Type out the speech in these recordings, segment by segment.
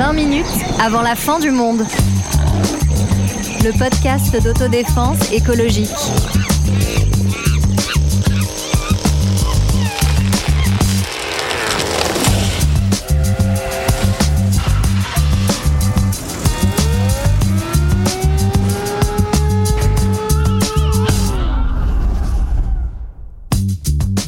20 minutes avant la fin du monde. Le podcast d'autodéfense écologique.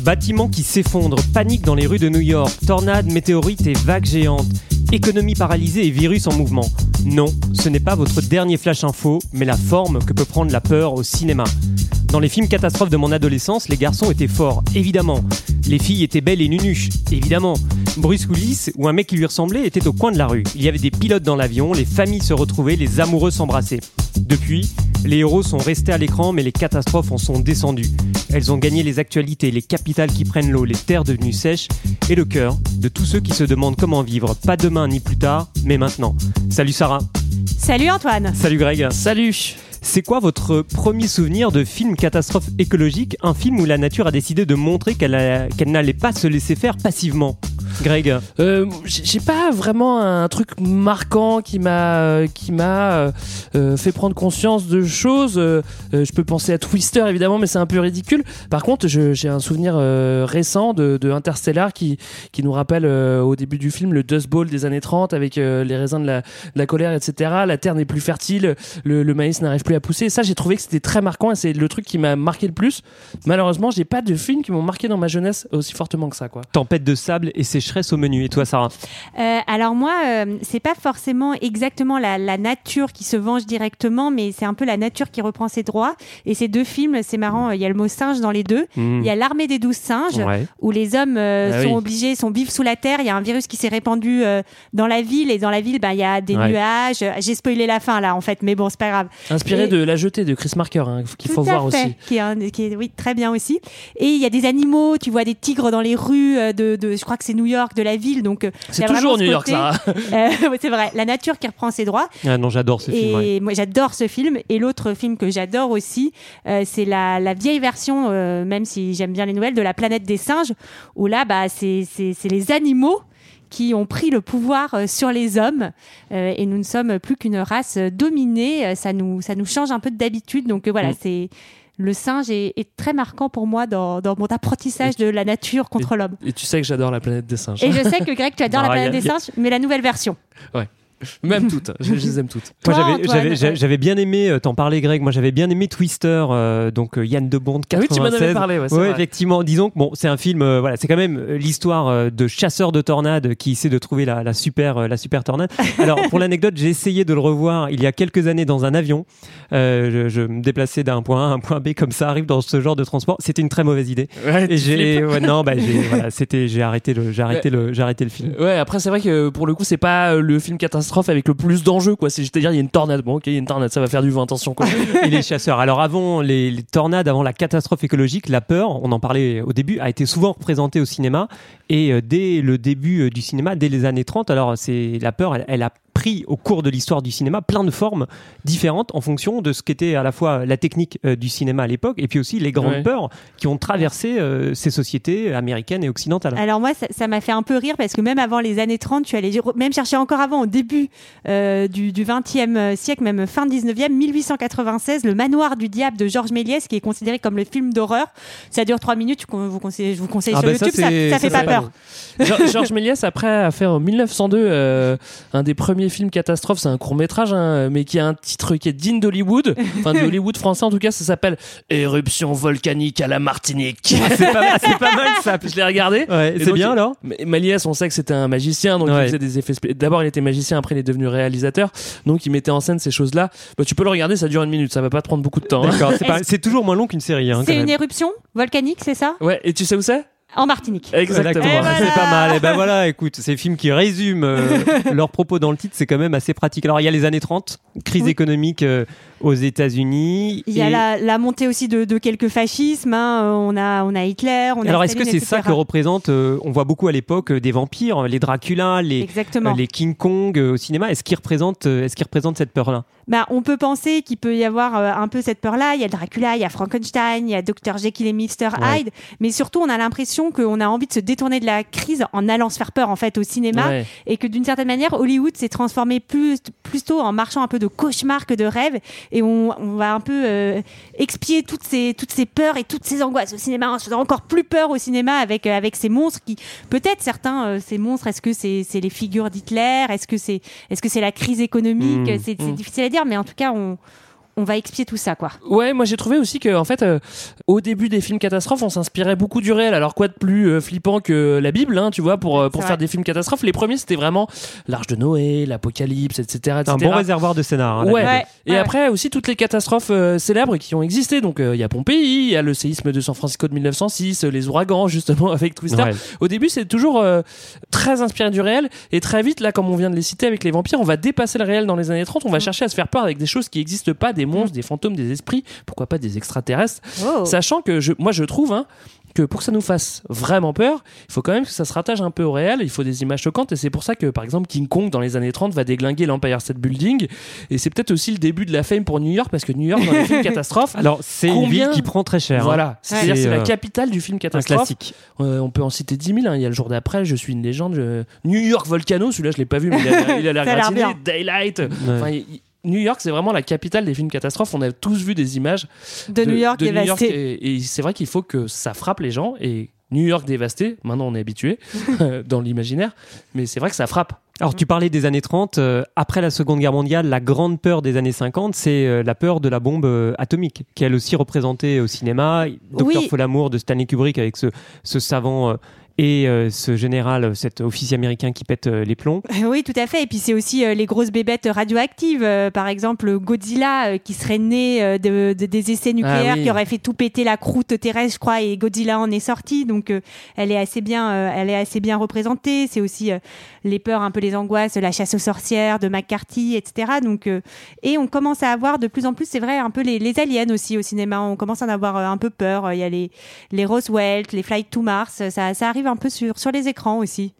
Bâtiments qui s'effondrent, panique dans les rues de New York, tornades, météorites et vagues géantes, économie paralysée et virus en mouvement. Non, ce n'est pas votre dernier flash info, mais la forme que peut prendre la peur au cinéma. Dans les films catastrophes de mon adolescence, les garçons étaient forts, évidemment. Les filles étaient belles et nunuches, évidemment. Bruce Willis ou un mec qui lui ressemblait était au coin de la rue. Il y avait des pilotes dans l'avion, les familles se retrouvaient, les amoureux s'embrassaient. Depuis, les héros sont restés à l'écran, mais les catastrophes en sont descendues. Elles ont gagné les actualités, les capitales qui prennent l'eau, les terres devenues sèches et le cœur de tous ceux qui se demandent comment vivre, pas demain ni plus tard, mais maintenant. Salut Sarah. Salut Antoine. Salut Greg. Salut. C'est quoi votre premier souvenir de film catastrophe écologique Un film où la nature a décidé de montrer qu'elle n'allait pas se laisser faire passivement? Greg euh, J'ai pas vraiment un truc marquant qui m'a qui m'a euh, fait prendre conscience de choses. Euh, je peux penser à Twister évidemment, mais c'est un peu ridicule. Par contre, j'ai un souvenir récent de, Interstellar qui qui nous rappelle au début du film le Dust Bowl des années 30 avec les raisins de la, colère, etc. La terre n'est plus fertile, le, le maïs n'arrive plus à pousser. Et ça, j'ai trouvé que c'était très marquant et c'est le truc qui m'a marqué le plus. Malheureusement, j'ai pas de films qui m'ont marqué dans ma jeunesse aussi fortement que ça, quoi. Tempête de sable et sécheresse au menu. Et toi, Sarah euh, Alors moi, euh, c'est pas forcément exactement la, nature qui se venge directement, mais c'est un peu la nature qui reprend ses droits. Et ces deux films, c'est marrant. Il y a le mot singe dans les deux. Mhm. Il y a l'armée des douze singes où les hommes euh, Ah sont oui. obligés, sont vivent sous la terre. Il y a un virus qui s'est répandu euh, dans la ville et dans la ville, ben il y a des Ouais. nuages. J'ai spoilé la fin là, en fait, mais bon, c'est pas grave. Inspiré Et- de La Jetée de Chris Marker, hein, qu'il faut voir fait, aussi. Qui est, un- qui est- oui, très bien aussi. Et il y a des animaux, tu vois des tigres dans les rues euh, de, de je crois que c'est New York, de la ville. Donc, euh, C'est toujours New York, ça. Euh, ouais, c'est vrai, la nature qui reprend ses droits. Ah non, j'adore ce film. ouais. Et moi, j'adore ce film. Et l'autre film que j'adore aussi, euh, c'est la, la vieille version, euh, même si j'aime bien les nouvelles, de la planète des singes, où là, bah, c'est les animaux qui ont pris le pouvoir euh, sur les hommes euh, et nous ne sommes plus qu'une race euh, dominée. Ça nous, ça nous change un peu d'habitude. Donc voilà, Mm. c'est le singe est, est très marquant pour moi dans, dans mon apprentissage de la nature contre l'homme. Et tu sais que j'adore la planète des singes. Et je sais que Greg, tu adores la planète a- des singes, mais la nouvelle version. Même toutes. Je, je les aime toutes. Moi, Toi, j'avais- bien aimé, euh, t'en parlais Greg, moi j'avais bien aimé Twister, euh, donc euh, Yann de Bond Ah oui, 96. tu m'en avais parlé, ouais, c'est Ouais, vrai. effectivement. Disons que bon, c'est un film, euh, voilà, c'est quand même l'histoire euh, de chasseurs de tornades qui essaie de trouver la, la super, euh, la super tornade. Alors pour l'anecdote, j'ai essayé de le revoir il y a quelques années dans un avion. Euh, je, je me déplaçais d'un point A à un point B comme ça arrive dans ce genre de transport. C'était une très mauvaise idée. Ouais, Et j'ai, non, bah, j'ai, voilà, c'était, j'ai arrêté le, j'ai arrêté le, j'ai arrêté le film. Ouais, après c'est vrai que pour le coup c'est pas le film catastrophe avec le plus d'enjeux quoi. C'est c'est-à-dire il y a une tornade, bon ok il y a une tornade, ça va faire du vent, attention quoi. et les chasseurs. Alors avant les, les tornades, avant la catastrophe écologique, la peur, on en parlait au début, a été souvent représentée au cinéma. Et euh, dès le début euh, du cinéma, dès les années 30, alors c'est la peur, elle, elle a pris au cours de l'histoire du cinéma plein de formes différentes en fonction de ce qu'était à la fois la technique euh, du cinéma à l'époque et puis aussi les grandes Ouais. peurs qui ont traversé euh, ces sociétés américaines et occidentales. Alors moi, ça- ça m'a fait un peu rire parce que même avant les années 30, tu allais même chercher encore avant, au début euh, du, du 20e siècle, même fin 19e, 1896, Le Manoir du Diable de Georges Méliès, qui est considéré comme le film d'horreur. Ça dure trois minutes, je vous conseille, je vous conseille Ah sur bah ça, YouTube, ça, ça fait ça, pas peur. Geor- Georges Méliès après a fait en 1902 euh, un des premiers films catastrophes, c'est un court métrage mais qui a un titre qui est digne d'Hollywood, enfin de Hollywood français en tout cas, ça s'appelle Éruption volcanique à la Martinique. c'est, pas, c'est pas mal ça. Je l'ai regardé. Ouais, c'est bien alors? Mais Méliès, on sait que c'était un magicien, donc Ouais. il faisait des effets. D'abord, il était magicien, après, il est devenu réalisateur, donc il mettait en scène ces choses-là. Bah, tu peux le regarder, ça dure une minute, ça va pas te prendre beaucoup de temps. hein. D'accord, c'est, toujours moins long qu'une série. Hein, C'est une éruption volcanique, c'est ça? Ouais, et tu sais où c'est? En Martinique. Exactement. Voilà. C'est pas mal. Et ben voilà, écoute, ces films qui résument euh, leurs propos dans le titre, c'est quand même assez pratique. Alors il y a les années 30, crise Oui. économique euh, aux États-Unis. Il y a Et- la, la montée aussi de, de quelques fascismes. hein. On a on a Hitler. On Alors est-ce que c'est ça que représente euh, On voit beaucoup à l'époque euh, des vampires, les Dracula, les, euh, King Kong euh, au cinéma. Est-ce qu'ils représentent, euh, est-ce qu'ils représentent cette peur-là? Bah, on peut penser qu'il peut y avoir euh, un peu cette peur-là. Il y a Dracula, il y a Frankenstein, il y a Dr Jekyll et Mr Ouais. Hyde. Mais surtout, on a l'impression qu'on a envie de se détourner de la crise en allant se faire peur en fait au cinéma. Ouais. Et que d'une certaine manière, Hollywood s'est transformé plus, plutôt en marchant un peu de cauchemar que de rêve. Et on, on va un peu euh, expier toutes ces, toutes ces peurs et toutes ces angoisses au cinéma en se faisant encore plus peur au cinéma avec, euh, avec ces monstres qui, peut-être certains, euh, ces monstres, est-ce que c'est c'est les figures d'Hitler? Est-ce que c'est est -ce c'est la crise économique? Mmh. C'est c'est Mmh. difficile à dire, mais en tout cas, on, on va expier tout ça, quoi. Ouais, moi j'ai trouvé aussi que en fait, euh, au début des films catastrophes, on s'inspirait beaucoup du réel. Alors quoi de plus euh, flippant que la Bible, hein, tu vois, pour euh, pour faire vrai. des films catastrophes. Les premiers c'était vraiment l'Arche de Noé, l'Apocalypse, etc., etc. Un bon réservoir de scénar. hein, Ouais. Et Ouais. après aussi toutes les catastrophes euh, célèbres qui ont existé. Donc euh, il y a Pompéi, il y a le séisme de San Francisco de 1906, euh, les ouragans justement avec Twister. Ouais. Au début, c'est toujours euh, très inspiré du réel. Et très vite, là, comme on vient de les citer avec les vampires, on va dépasser le réel dans les années 30. On va chercher à se faire peur avec des choses qui n'existent pas, des monstres, des fantômes, des esprits, pourquoi pas des extraterrestres. Oh. Sachant que je, moi, je trouve hein, que pour que ça nous fasse vraiment peur, il faut quand même que ça se rattache un peu au réel. Il faut des images choquantes. Et c'est pour ça que, par exemple, King Kong dans les années 30 va déglinguer l'Empire State Building. Et c'est peut-être aussi le début de la fame pour New York parce que New York, dans les films catastrophes, Alors c'est une Combien- ville qui prend très cher. hein. voilà, c'est-à-dire C'est, c'est la euh, capitale du film Un catastrophe. classique. Euh, on peut en citer 10 000. hein. Il y a le jour d'après, Je suis une légende. je- New York Volcano, celui-là, je l'ai pas vu, mais il a, l'air gratiné. Daylight. Enfin, il- New York, c'est vraiment la capitale des films catastrophes. On a tous vu des images de, New York de New York et, et c'est vrai qu'il faut que ça frappe les gens. Et New York dévasté, maintenant on est habitué dans l'imaginaire, mais c'est vrai que ça frappe. Alors tu parlais des années 30, euh, après la Seconde Guerre mondiale, la grande peur des années 50, c'est euh, la peur de la bombe euh, atomique, qui est elle aussi représentée au cinéma. Docteur Oui. Folamour de Stanley Kubrick avec ce, ce savant euh, et euh, ce général, euh, cet officier américain qui pète euh, les plombs. Oui, tout à fait. Et puis c'est aussi euh, les grosses bébêtes radioactives. Euh, par exemple, Godzilla euh, qui serait né euh, de, de- des essais nucléaires, Ah oui. qui aurait fait tout péter la croûte terrestre, je crois, et Godzilla en est sorti. Donc euh, elle est assez bien, euh, elle est assez bien représentée. C'est aussi euh, les peurs, un peu les angoisses, la chasse aux sorcières de McCarthy, etc. Donc euh, et on commence à avoir de plus en plus, c'est vrai, un peu les, les aliens aussi au cinéma. On commence à en avoir euh, un peu peur. Il y a les les Roswell, les Flight to Mars. Ça, ça arrive un peu sur sur les écrans aussi.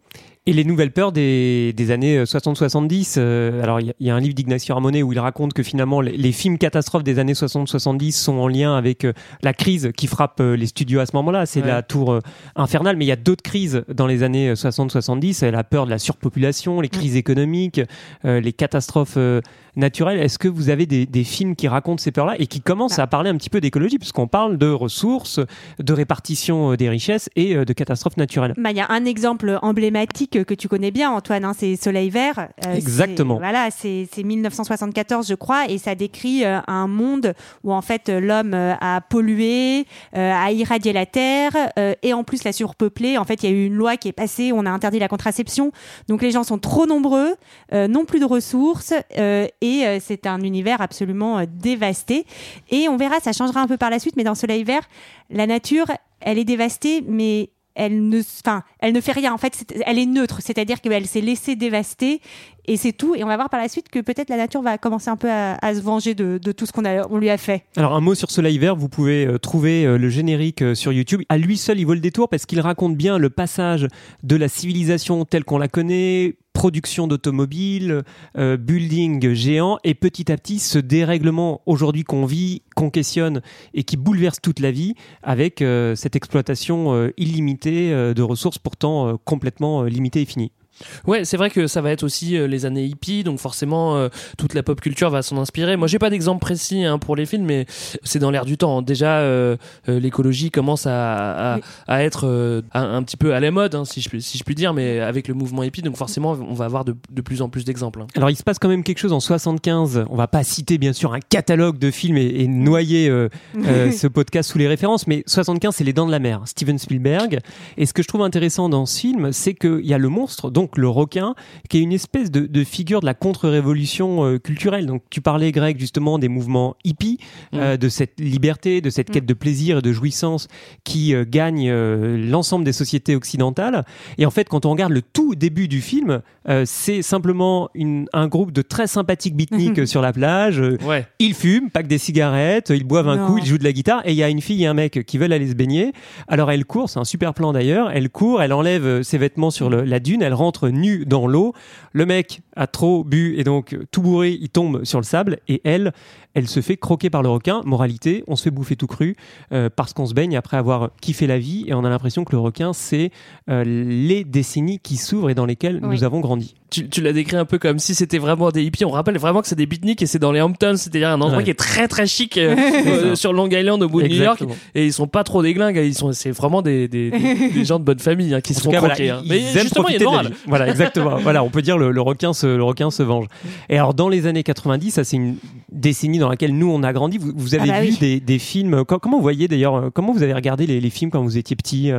Et les nouvelles peurs des, des années euh, 60-70. euh, alors, il y a- il y, a un livre d'Ignacio Ramonet où il raconte que finalement, les, les films catastrophes des années 60-70 sont en lien avec euh, la crise qui frappe euh, les studios à ce moment-là. C'est Ouais. la tour euh, infernale. Mais il y a d'autres crises dans les années euh, 60-70. La peur de la surpopulation, les crises économiques, euh, les catastrophes euh, naturelles. Est-ce que vous avez des, des films qui racontent ces peurs-là et qui commencent à parler un petit peu d'écologie? Puisqu'on parle de ressources, de répartition euh, des richesses et euh, de catastrophes naturelles. Bah, il y a un exemple emblématique que tu connais bien, Antoine, hein, c'est Soleil Vert. Euh, Exactement. Voilà, c'est c'est 1974, je crois, et ça décrit euh, un monde où en fait l'homme euh, a pollué, a irradié la terre, et en plus l'a surpeuplé. En fait, il y a eu une loi qui est passée, on a interdit la contraception, donc les gens sont trop nombreux, n'ont plus de ressources, et c'est un univers absolument dévasté. Et on verra, ça changera un peu par la suite, mais dans Soleil Vert, la nature, elle est dévastée, mais elle ne, enfin, elle ne fait rien. En fait, elle est neutre, c'est-à-dire qu'elle s'est laissée dévaster et c'est tout. Et on va voir par la suite que peut-être la nature va commencer un peu à, se venger de, tout ce qu'on lui a fait. Alors un mot sur Soleil Vert, vous pouvez euh, trouver euh, le générique euh, sur YouTube. À lui seul, il vaut le détour parce qu'il raconte bien le passage de la civilisation telle qu'on la connaît, production d'automobiles, euh, building géant, et petit à petit ce dérèglement aujourd'hui qu'on vit, qu'on questionne et qui bouleverse toute la vie avec cette exploitation illimitée de ressources pourtant complètement limitée et finie. Ouais, c'est vrai que ça va être aussi euh, les années hippies, donc forcément euh, toute la pop culture va s'en inspirer. Moi, j'ai pas d'exemple précis hein, pour les films, mais c'est dans l'air du temps. Déjà, euh, euh, l'écologie commence à, à, Oui. à être euh, un, un petit peu à la mode, hein, si, je, puis- si je puis dire, mais avec le mouvement hippie, donc forcément, on va avoir de, de plus en plus d'exemples. hein. Alors il se passe quand même quelque chose en 75. On va pas citer bien sûr un catalogue de films et, et noyer euh, euh, ce podcast sous les références, mais 75 c'est Les Dents de la Mer, Steven Spielberg. Et ce que je trouve intéressant dans ce film, c'est qu'il y a le monstre, donc donc le requin, qui est une espèce de, de figure de la contre-révolution euh, culturelle. Donc tu parlais, Greg, justement des mouvements hippies, euh, de cette liberté, de cette quête de plaisir et de jouissance qui euh, gagne l'ensemble des sociétés occidentales. Et en fait, quand on regarde le tout début du film, c'est simplement une- un groupe de très sympathiques beatniks sur la plage. Ouais. Ils fument, packent des cigarettes, ils boivent un Non. coup, ils jouent de la guitare, et il y a une fille et un mec qui veulent aller se baigner. Alors elle court, c'est un super plan d'ailleurs, elle court, elle enlève ses vêtements sur le- la dune, elle rentre nue dans l'eau. Le mec a trop bu et donc euh, tout bourré, il tombe sur le sable, et elle, elle se fait croquer par le requin. Moralité, on se fait bouffer tout cru euh, parce qu'on se baigne après avoir kiffé la vie, et on a l'impression que le requin, c'est euh, les décennies qui s'ouvrent et dans lesquelles Oui. nous avons grandi. Tu, tu l'as décrit un peu comme si c'était vraiment des hippies. On rappelle vraiment que c'est des beatniks et c'est dans les Hamptons, c'est-à-dire un endroit Ouais. qui est très très chic euh, euh, sur Long Island au bout de New York. Et ils sont pas trop déglingues, ils sont, c'est vraiment des, des, des, des gens de bonne famille hein, qui En se font cas, voilà, hein. ils- Mais justement, il y a morale. Voilà, exactement. voilà, on peut dire le, le requin se, le requin se venge. Et alors, dans les années 90, ça c'est une décennie dans laquelle nous on a grandi. Vous, vous avez Ah bah vu oui. des, des films. co- Comment vous voyez d'ailleurs euh, Comment vous avez regardé les, les films quand vous étiez petit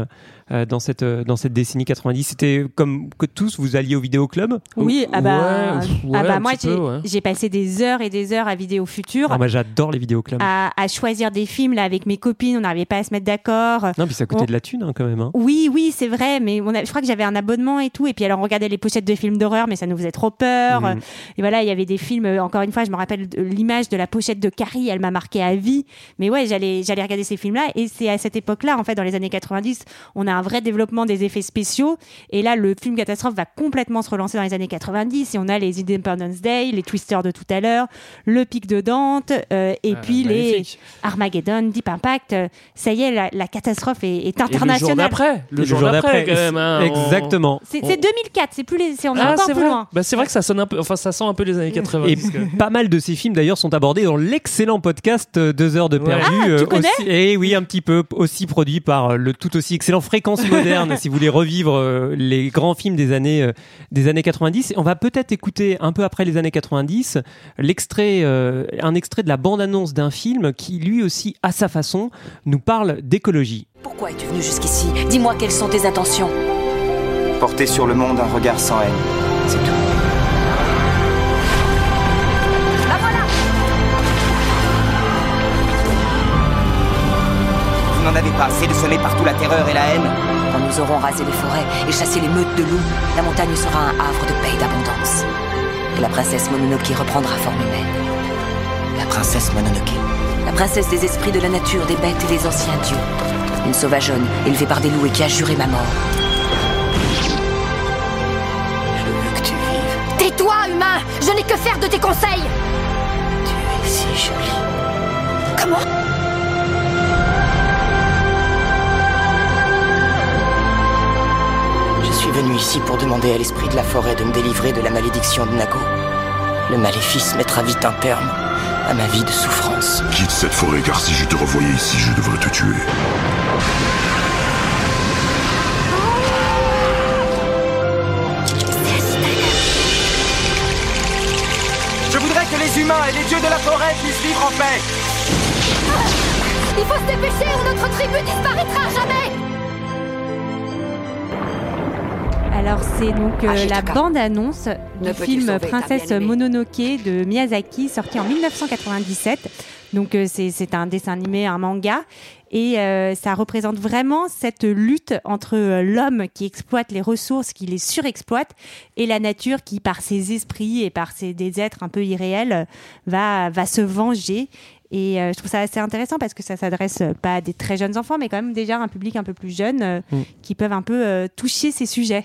euh, dans cette euh, dans cette décennie 90 C'était comme que tous vous alliez au vidéoclub Oui, ah bah, Ouais, pff, ouais, ah bah moi j'ai ouais. j'ai passé des heures et des heures à Vidéo Futur Ah, Moi, j'adore les vidéoclubs. à, à choisir des films là avec mes copines, on n'arrivait pas à se mettre d'accord. Non, puis ça coûtait on- de la thune hein, quand même. hein. Oui, oui, c'est vrai, mais on a, je crois que j'avais un abonnement et tout. Et puis alors on regardait les pochettes de films d'horreur, mais ça nous faisait trop peur. Mhm. Et voilà, il y avait des films. euh, Encore une fois, je me rappelle l'image de la pochette de Carrie, elle m'a marqué à vie. Mais ouais, j'allais, j'allais regarder ces films-là. Et c'est à cette époque-là, en fait, dans les années 90, on a un vrai développement des effets spéciaux. Et là, le film catastrophe va complètement se relancer dans les années 90. Et on a les Independence Day, les Twisters de tout à l'heure, le Pic de Dante, euh, et Ah, puis les. Armageddon, Deep Impact. Euh, Ça y est, la, la catastrophe est, est Et le jour internationale. d'après, le, jour d'après, quand même. hein, Exactement. C'est On- c'est 2004, c'est plus les, c'est on est Ah, encore plus vrai. loin. Bah, c'est vrai que ça sonne un peu, enfin, ça sent un peu les années 80. Et parce que- pas mal de ces films d'ailleurs sont abordés dans l'excellent podcast euh, Deux heures de Ouais. perdu. Ah, tu euh, connais aussi, et oui, un petit peu aussi produit par le tout aussi excellent Fréquence Moderne. si vous voulez revivre euh, les grands films des années euh, des années 90, Et on va peut-être écouter un peu après les années 90 l'extrait, euh, un extrait de la bande-annonce d'un film qui lui aussi à sa façon nous parle d'écologie. Pourquoi es-tu venu jusqu'ici? Dis-moi quelles sont tes intentions. Porter sur le monde un regard sans haine. C'est tout. Vous n'en avez pas assez de semer partout la terreur et la haine Quand nous aurons rasé les forêts et chassé les meutes de loups, la montagne sera un havre de paix et d'abondance. Et la princesse Mononoke reprendra forme humaine. La princesse Mononoke. La princesse des esprits de la nature, des bêtes et des anciens dieux. Une sauvageonne élevée par des loups et qui a juré ma mort. Je veux que tu vives. Tais-toi, humain Je n'ai que faire de tes conseils Tu es si jolie. Comment suis venu ici pour demander à l'esprit de la forêt de me délivrer de la malédiction de Nago. Le maléfice mettra vite un terme à ma vie de souffrance. Quitte cette forêt car si je te revoyais ici, je devrais te tuer. Je voudrais que les humains et les dieux de la forêt puissent vivre en paix. Il faut se dépêcher ou notre tribu disparaîtra jamais Alors c'est donc euh, Ah, la bande-annonce du film Princesse Mononoke de Miyazaki, sorti en 1997. Donc euh, c'est c'est un dessin animé, un manga, et euh, ça représente vraiment cette lutte entre euh, l'homme qui exploite les ressources, qui les surexploite, et la nature qui, par ses esprits et par ses des êtres un peu irréels, va va se venger. Et euh, je trouve ça assez intéressant parce que ça s'adresse pas à des très jeunes enfants, mais quand même déjà à un public un peu plus jeune euh, Mm. qui peuvent un peu euh, toucher ces sujets.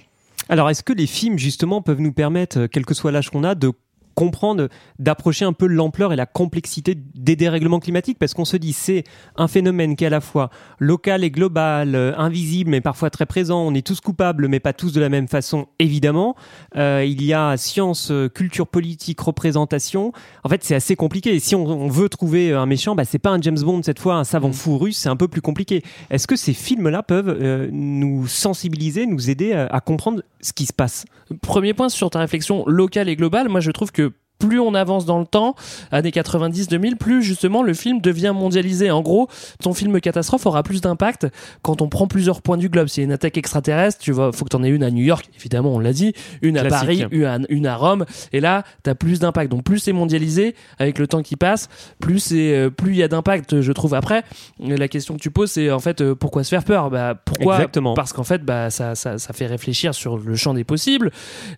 Alors, est-ce que les films, justement, peuvent nous permettre, euh, quel que soit l'âge qu'on a, de comprendre, d'approcher un peu l'ampleur et la complexité des dérèglements climatiques parce qu'on se dit c'est un phénomène qui est à la fois local et global, euh, invisible mais parfois très présent. On est tous coupables mais pas tous de la même façon évidemment. Euh, il y a science, euh, culture politique, représentation. En fait c'est assez compliqué et si on, on veut trouver un méchant, bah, c'est pas un James Bond cette fois, un savant fou russe, c'est un peu plus compliqué. Est-ce que ces films-là peuvent euh, nous sensibiliser, nous aider à, à comprendre ce qui se passe? Premier point sur ta réflexion locale et globale, moi je trouve que plus on avance dans le temps, années 90-2000, plus justement le film devient mondialisé. En gros, ton film catastrophe aura plus d'impact quand on prend plusieurs points du globe. S'il y a une attaque extraterrestre, tu vois, faut que tu en aies une à New York, évidemment, on l'a dit, une à. Paris, une à, une à Rome, et là, tu as plus d'impact. Donc plus c'est mondialisé, avec le temps qui passe, plus c'est euh, plus il y a d'impact, je trouve. Après, la question que tu poses, c'est en fait, euh, pourquoi se faire peur? Bah, Pourquoi? Exactement. Parce qu'en fait, bah, ça, ça, ça fait réfléchir sur le champ des possibles.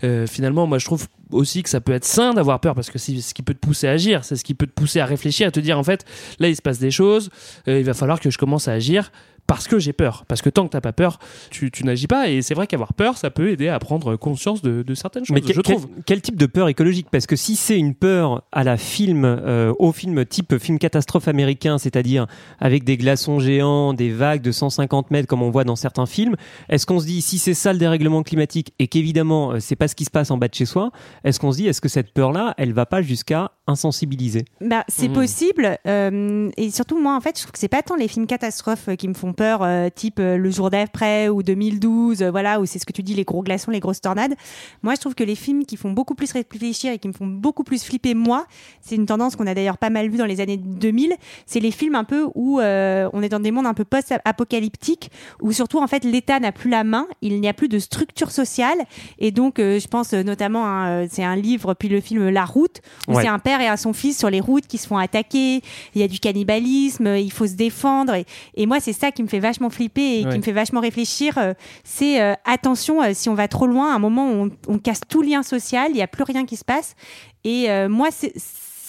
Euh, finalement, moi, je trouve aussi que ça peut être sain d'avoir peur parce que c'est ce qui peut te pousser à agir, c'est ce qui peut te pousser à réfléchir, à te dire en fait, là il se passe des choses, euh, il va falloir que je commence à agir parce que j'ai peur. Parce que tant que t'as pas peur, tu, tu n'agis pas. Et c'est vrai qu'avoir peur, ça peut aider à prendre conscience de, de certaines choses, Mais quel, je trouve. quel- quel type de peur écologique? Parce que si c'est une peur à la film, euh, au film type film catastrophe américain, c'est-à-dire avec des glaçons géants, des vagues de 150 mètres comme on voit dans certains films, est-ce qu'on se dit si c'est ça le dérèglement climatique et qu'évidemment euh, c'est pas ce qui se passe en bas de chez soi, est-ce qu'on se dit est-ce que cette peur-là, elle va pas jusqu'à insensibiliser? Bah, c'est Mhm. possible. euh, et surtout, moi, en fait, je trouve que c'est pas tant les films catastrophes qui me font peur, euh, type euh, Le jour d'après ou 2012, euh, voilà, où c'est ce que tu dis, les gros glaçons, les grosses tornades. Moi, je trouve que les films qui font beaucoup plus réfléchir et qui me font beaucoup plus flipper, moi, c'est une tendance qu'on a d'ailleurs pas mal vu dans les années 2000. C'est les films un peu où euh, on est dans des mondes un peu post-apocalyptiques, où surtout, en fait, l'État n'a plus la main, il n'y a plus de structure sociale. Et donc, euh, je pense notamment, euh, c'est un livre, puis le film La Route, où Ouais. c'est un père et à son fils sur les routes qui se font attaquer. Il y a du cannibalisme, il faut se défendre. Et, et moi, c'est ça qui me fait vachement flipper et Ouais. qui me fait vachement réfléchir. euh, c'est euh, attention, euh, si on va trop loin, à un moment, on, on casse tout lien social, il n'y a plus rien qui se passe. Et moi, c'est-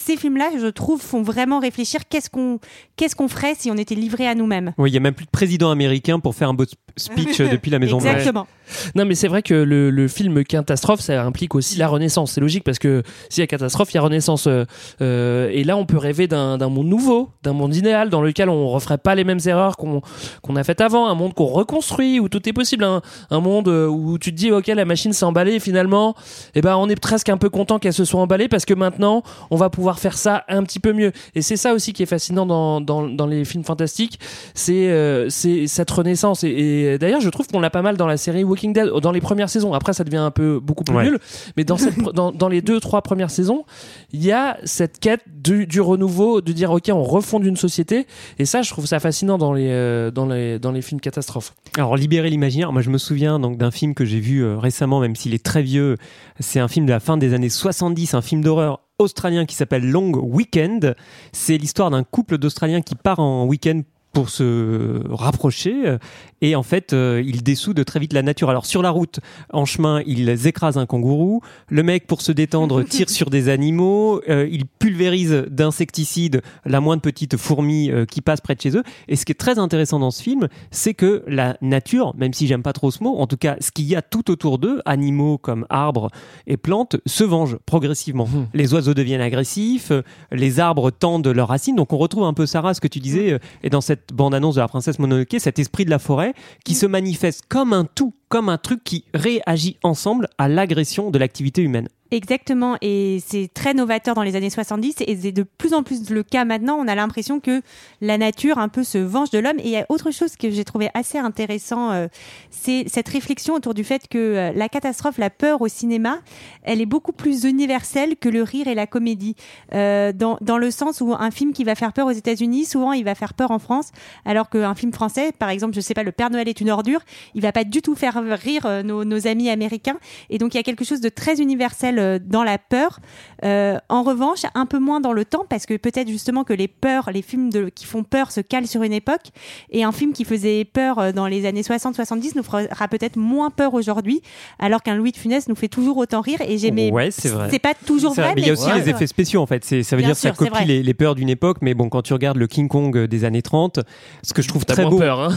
ces films-là, je trouve, font vraiment réfléchir qu'est-ce qu'on qu'est-ce qu'on ferait si on était livré à nous-mêmes. Oui, il y a même plus de président américain pour faire un beau sp- speech euh, depuis la Maison Blanche. Exactement. Non, mais c'est vrai que le, le film catastrophe, ça implique aussi la renaissance. C'est logique parce que s'il y a catastrophe, il y a renaissance. Euh, euh, et là, on peut rêver d'un monde nouveau, d'un monde idéal dans lequel on referait pas les mêmes erreurs qu'on qu'on a faites avant, un monde qu'on reconstruit où tout est possible, un, un monde où tu te dis ok la machine s'est emballée et finalement, eh ben on est presque un peu content qu'elle se soit emballée parce que maintenant on va pouvoir faire ça un petit peu mieux. Et c'est ça aussi qui est fascinant dans dans, dans les films fantastiques, c'est euh, c'est cette renaissance. Et, et d'ailleurs, je trouve qu'on l'a pas mal dans la série Walking Dead, dans les premières saisons. Après, ça devient un peu beaucoup plus Ouais. nul. Mais dans, cette, dans, dans les deux, trois premières saisons, il y a cette quête du, du renouveau, de dire, OK, on refonde une société. Et ça, je trouve ça fascinant dans les, euh, dans les, dans les films catastrophes. Alors libérer l'imaginaire, moi je me souviens donc d'un film que j'ai vu euh, récemment, même s'il est très vieux, c'est un film de la fin des années 70, un film d'horreur australien qui s'appelle Long Weekend. C'est l'histoire d'un couple d'Australiens qui part en week-end pour se rapprocher et en fait euh, ils dessoudent très vite la nature. Alors sur la route, en chemin, ils écrasent un kangourou. Le mec pour se détendre tire sur des animaux. Euh, il pulvérise d'insecticides la moindre petite fourmi euh, qui passe près de chez eux. Et ce qui est très intéressant dans ce film, c'est que la nature, même si j'aime pas trop ce mot, en tout cas ce qu'il y a tout autour d'eux, animaux comme arbres et plantes, se vengent progressivement. Mhm. Les oiseaux deviennent agressifs, les arbres tendent leurs racines. Donc on retrouve un peu Sarah, ce que tu disais, euh, et dans cette bande-annonce de la princesse Mononoke, cet esprit de la forêt qui se manifeste comme un tout, comme un truc qui réagit ensemble à l'agression de l'activité humaine. Exactement, et c'est très novateur dans les années 70 et c'est de plus en plus le cas maintenant. On a l'impression que la nature un peu se venge de l'homme. Et il y a autre chose que j'ai trouvé assez intéressant, euh, c'est cette réflexion autour du fait que euh, la catastrophe, la peur au cinéma, elle est beaucoup plus universelle que le rire et la comédie. Euh, dans, dans le sens où un film qui va faire peur aux États-Unis, souvent il va faire peur en France, alors qu'un film français, par exemple, je sais pas, Le Père Noël est une ordure, il va pas du tout faire rire nos amis américains. Et donc il y a quelque chose de très universel euh, dans la peur. Euh, en revanche, un peu moins dans le temps, parce que peut-être justement que les peurs, les films de, qui font peur se calent sur une époque, et un film qui faisait peur euh, dans les années 60-70 nous fera peut-être moins peur aujourd'hui, alors qu'un Louis de Funès nous fait toujours autant rire. Et j'aimais. Ouais, c'est vrai. C'est pas toujours vrai, mais il y a aussi les effets spéciaux en fait. C'est, ça veut Bien dire que ça sûr, c'est copie les, les peurs d'une époque, mais bon, quand tu regardes le King Kong des années 30, ce que je trouve très beau. hein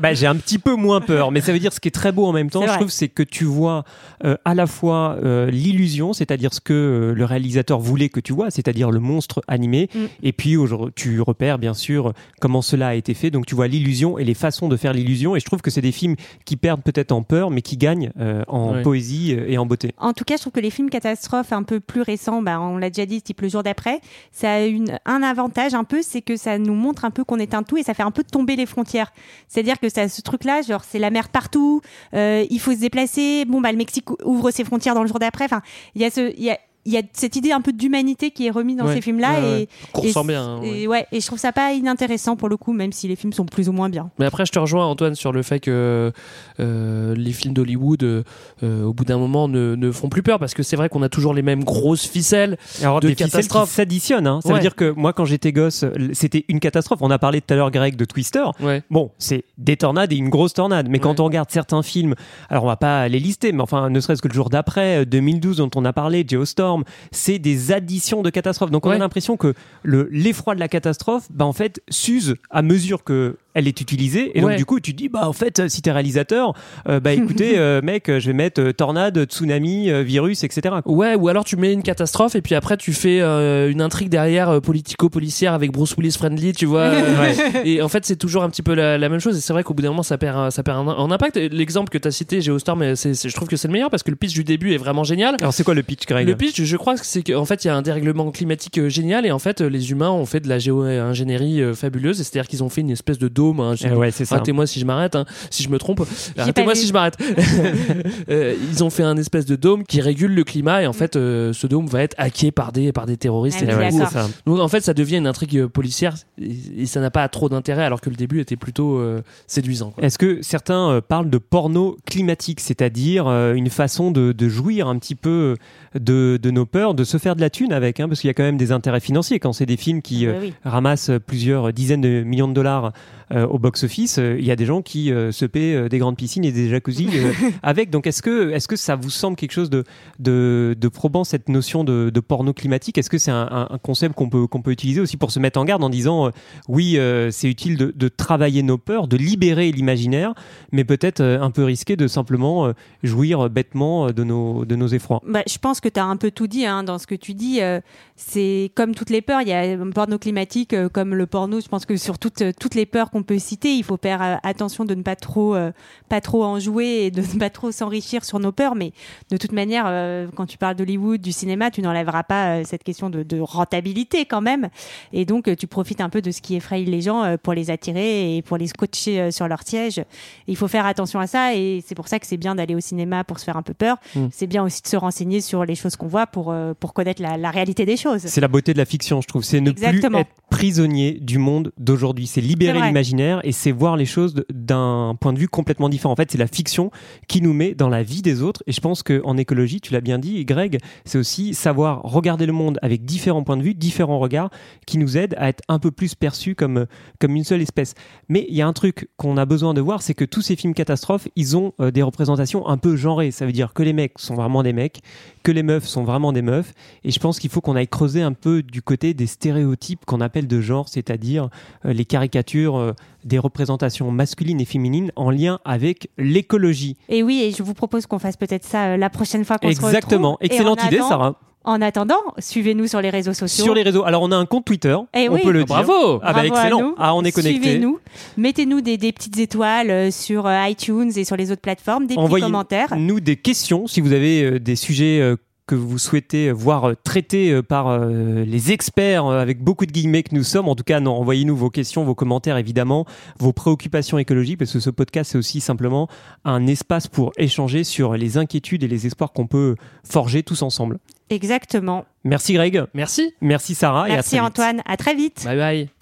bah, j'ai un petit peu moins peur, mais ça veut dire ce qui est très beau en même temps. Je trouve c'est que tu vois euh, à la fois euh, c'est-à-dire ce que euh, le réalisateur voulait que tu vois, c'est-à-dire le monstre animé, Mm. et puis aujourd'hui, tu repères bien sûr comment cela a été fait. Donc tu vois l'illusion et les façons de faire l'illusion. Et je trouve que c'est des films qui perdent peut-être en peur, mais qui gagnent euh, en poésie euh, et en beauté. En tout cas, je trouve que les films catastrophes un peu plus récents, bah, on l'a déjà dit, type le jour d'après, ça a une, un avantage un peu, c'est que ça nous montre un peu qu'on est un tout et ça fait un peu tomber les frontières. C'est-à-dire que ça, ce truc-là, genre c'est la mer partout, euh, il faut se déplacer. Bon bah le Mexique ouvre ses frontières dans le jour d'après. Enfin, il y a ce, il y a il y a cette idée un peu d'humanité qui est remise dans Ouais, ces films-là ouais, et Qu'on et bien, hein, et ouais, et je trouve ça pas inintéressant pour le coup, même si les films sont plus ou moins bien. Mais après, je te rejoins, Antoine, sur le fait que euh, les films d'Hollywood, euh, euh, au bout d'un moment, ne, ne font plus peur parce que c'est vrai qu'on a toujours les mêmes grosses ficelles. Alors, de des ficelles s'additionnent. hein. Ça Ouais. veut dire que moi, quand j'étais gosse, c'était une catastrophe. On a parlé tout à l'heure, Greg, de Twister. Ouais. Bon, c'est des tornades et une grosse tornade. Mais quand Ouais. on regarde certains films, alors on va pas les lister, mais enfin, ne serait-ce que le jour d'après, euh, 2012, dont on a parlé, Geostorm, c'est des additions de catastrophes. Donc on a l'impression que le l'effroi de la catastrophe, bah en fait, s'use à mesure que elle est utilisée. Et donc du coup, tu te dis, bah en fait, si t'es réalisateur, euh, bah écoutez, euh, mec, je vais mettre euh, tornade, tsunami, virus, etc. Ouais, ou alors tu mets une catastrophe et puis après tu fais une intrigue derrière politico-policière avec Bruce Willis friendly, tu vois. Et en fait, c'est toujours un petit peu la, la même chose. Et c'est vrai qu'au bout d'un moment, ça perd, ça perd en impact. L'exemple que tu as cité, Geostorm, c'est, c'est- je trouve que c'est le meilleur parce que le pitch du début est vraiment génial. Alors c'est quoi le pitch, Greg? Le pitch, je crois que c'est qu'en fait, il y a un dérèglement climatique génial et en fait, les humains ont fait de la géo-ingénierie fabuleuse. C'est-à-dire qu'ils ont fait une espèce de dôme. hein, Eh ouais, c'est ça. Arrêtez-moi si je m'arrête, hein, si je me trompe. Arrêtez-moi si je m'arrête. Euh, ils ont fait un espèce de dôme qui régule le climat et en fait, euh, ce dôme va être hacké par des, par des terroristes. Ah et ouais, ça. donc en fait, ça devient une intrigue euh, policière et, et ça n'a pas trop d'intérêt alors que le début était plutôt euh, séduisant. Est-ce que certains euh, parlent de porno climatique, c'est-à-dire euh, une façon de, de jouir un petit peu de, de nos peurs, de se faire de la thune avec, hein, parce qu'il y a quand même des intérêts financiers quand c'est des films qui euh, Ouais, oui. ramassent plusieurs dizaines de millions de dollars au box-office. euh, Il y a des gens qui euh, se paient euh, des grandes piscines et des jacuzzis euh, avec. Donc est-ce que, est-ce que ça vous semble quelque chose de, de, de probant cette notion de, de porno climatique? Est-ce que c'est un, concept qu'on peut, qu'on peut utiliser aussi pour se mettre en garde en disant euh, oui, euh, c'est utile de, de travailler nos peurs, de libérer l'imaginaire, mais peut-être euh, un peu risqué de simplement euh, jouir bêtement euh, de nos, de nos effrois? Bah, je pense que tu as un peu tout dit hein, dans ce que tu dis. euh, c'est comme toutes les peurs. Il y a un porno climatique euh, comme le porno. Je pense que sur toutes, euh, toutes les peurs qu'on peut citer, il faut faire euh, attention de ne pas trop, euh, pas trop en jouer et de ne pas trop s'enrichir sur nos peurs. Mais de toute manière, euh, quand tu parles d'Hollywood, du cinéma, tu n'enlèveras pas cette question de, de rentabilité quand même. Et donc, tu profites un peu de ce qui effraie les gens pour les attirer et pour les scotcher sur leur siège. Il faut faire attention à ça et c'est pour ça que c'est bien d'aller au cinéma pour se faire un peu peur. C'est bien aussi de se renseigner sur les choses qu'on voit pour, pour connaître la, la réalité des choses. C'est la beauté de la fiction, je trouve. C'est ne Exactement. plus être prisonnier du monde d'aujourd'hui. C'est libérer C'est et c'est voir les choses d'un point de vue complètement différent. En fait, c'est la fiction qui nous met dans la vie des autres. Et je pense qu'en écologie, tu l'as bien dit, Greg, c'est aussi savoir regarder le monde avec différents points de vue, différents regards, qui nous aident à être un peu plus perçus comme, comme une seule espèce. Mais il y a un truc qu'on a besoin de voir, c'est que tous ces films catastrophes, ils ont euh, des représentations un peu genrées. Ça veut dire que les mecs sont vraiment des mecs, que les meufs sont vraiment des meufs. Et je pense qu'il faut qu'on aille creuser un peu du côté des stéréotypes qu'on appelle de genre, c'est-à-dire euh, les caricatures euh, des représentations masculines et féminines en lien avec l'écologie. Et oui, et je vous propose qu'on fasse peut-être ça euh, la prochaine fois qu'on se retrouve. Exactement. Et Excellente en idée, Sarah. En attendant, suivez-nous sur les réseaux sociaux. Sur les réseaux. Alors, on a un compte Twitter. Eh on oui. peut le Ah, dire. bravo Ah, bah, Bravo à excellent. nous. Ah, on est connecté. Suivez-nous. Mettez-nous des, des petites étoiles euh, sur euh, iTunes et sur les autres plateformes, des petits Envoyez- commentaires. nous des questions si vous avez des sujets que vous souhaitez voir euh, traités euh, par euh, les experts avec beaucoup de guillemets que nous sommes. En tout cas, non, envoyez-nous vos questions, vos commentaires évidemment, vos préoccupations écologiques parce que ce podcast c'est aussi simplement un espace pour échanger sur les inquiétudes et les espoirs qu'on peut forger tous ensemble. Exactement. Merci Greg, Merci. merci Sarah et à Merci. Antoine. À très vite. Bye bye.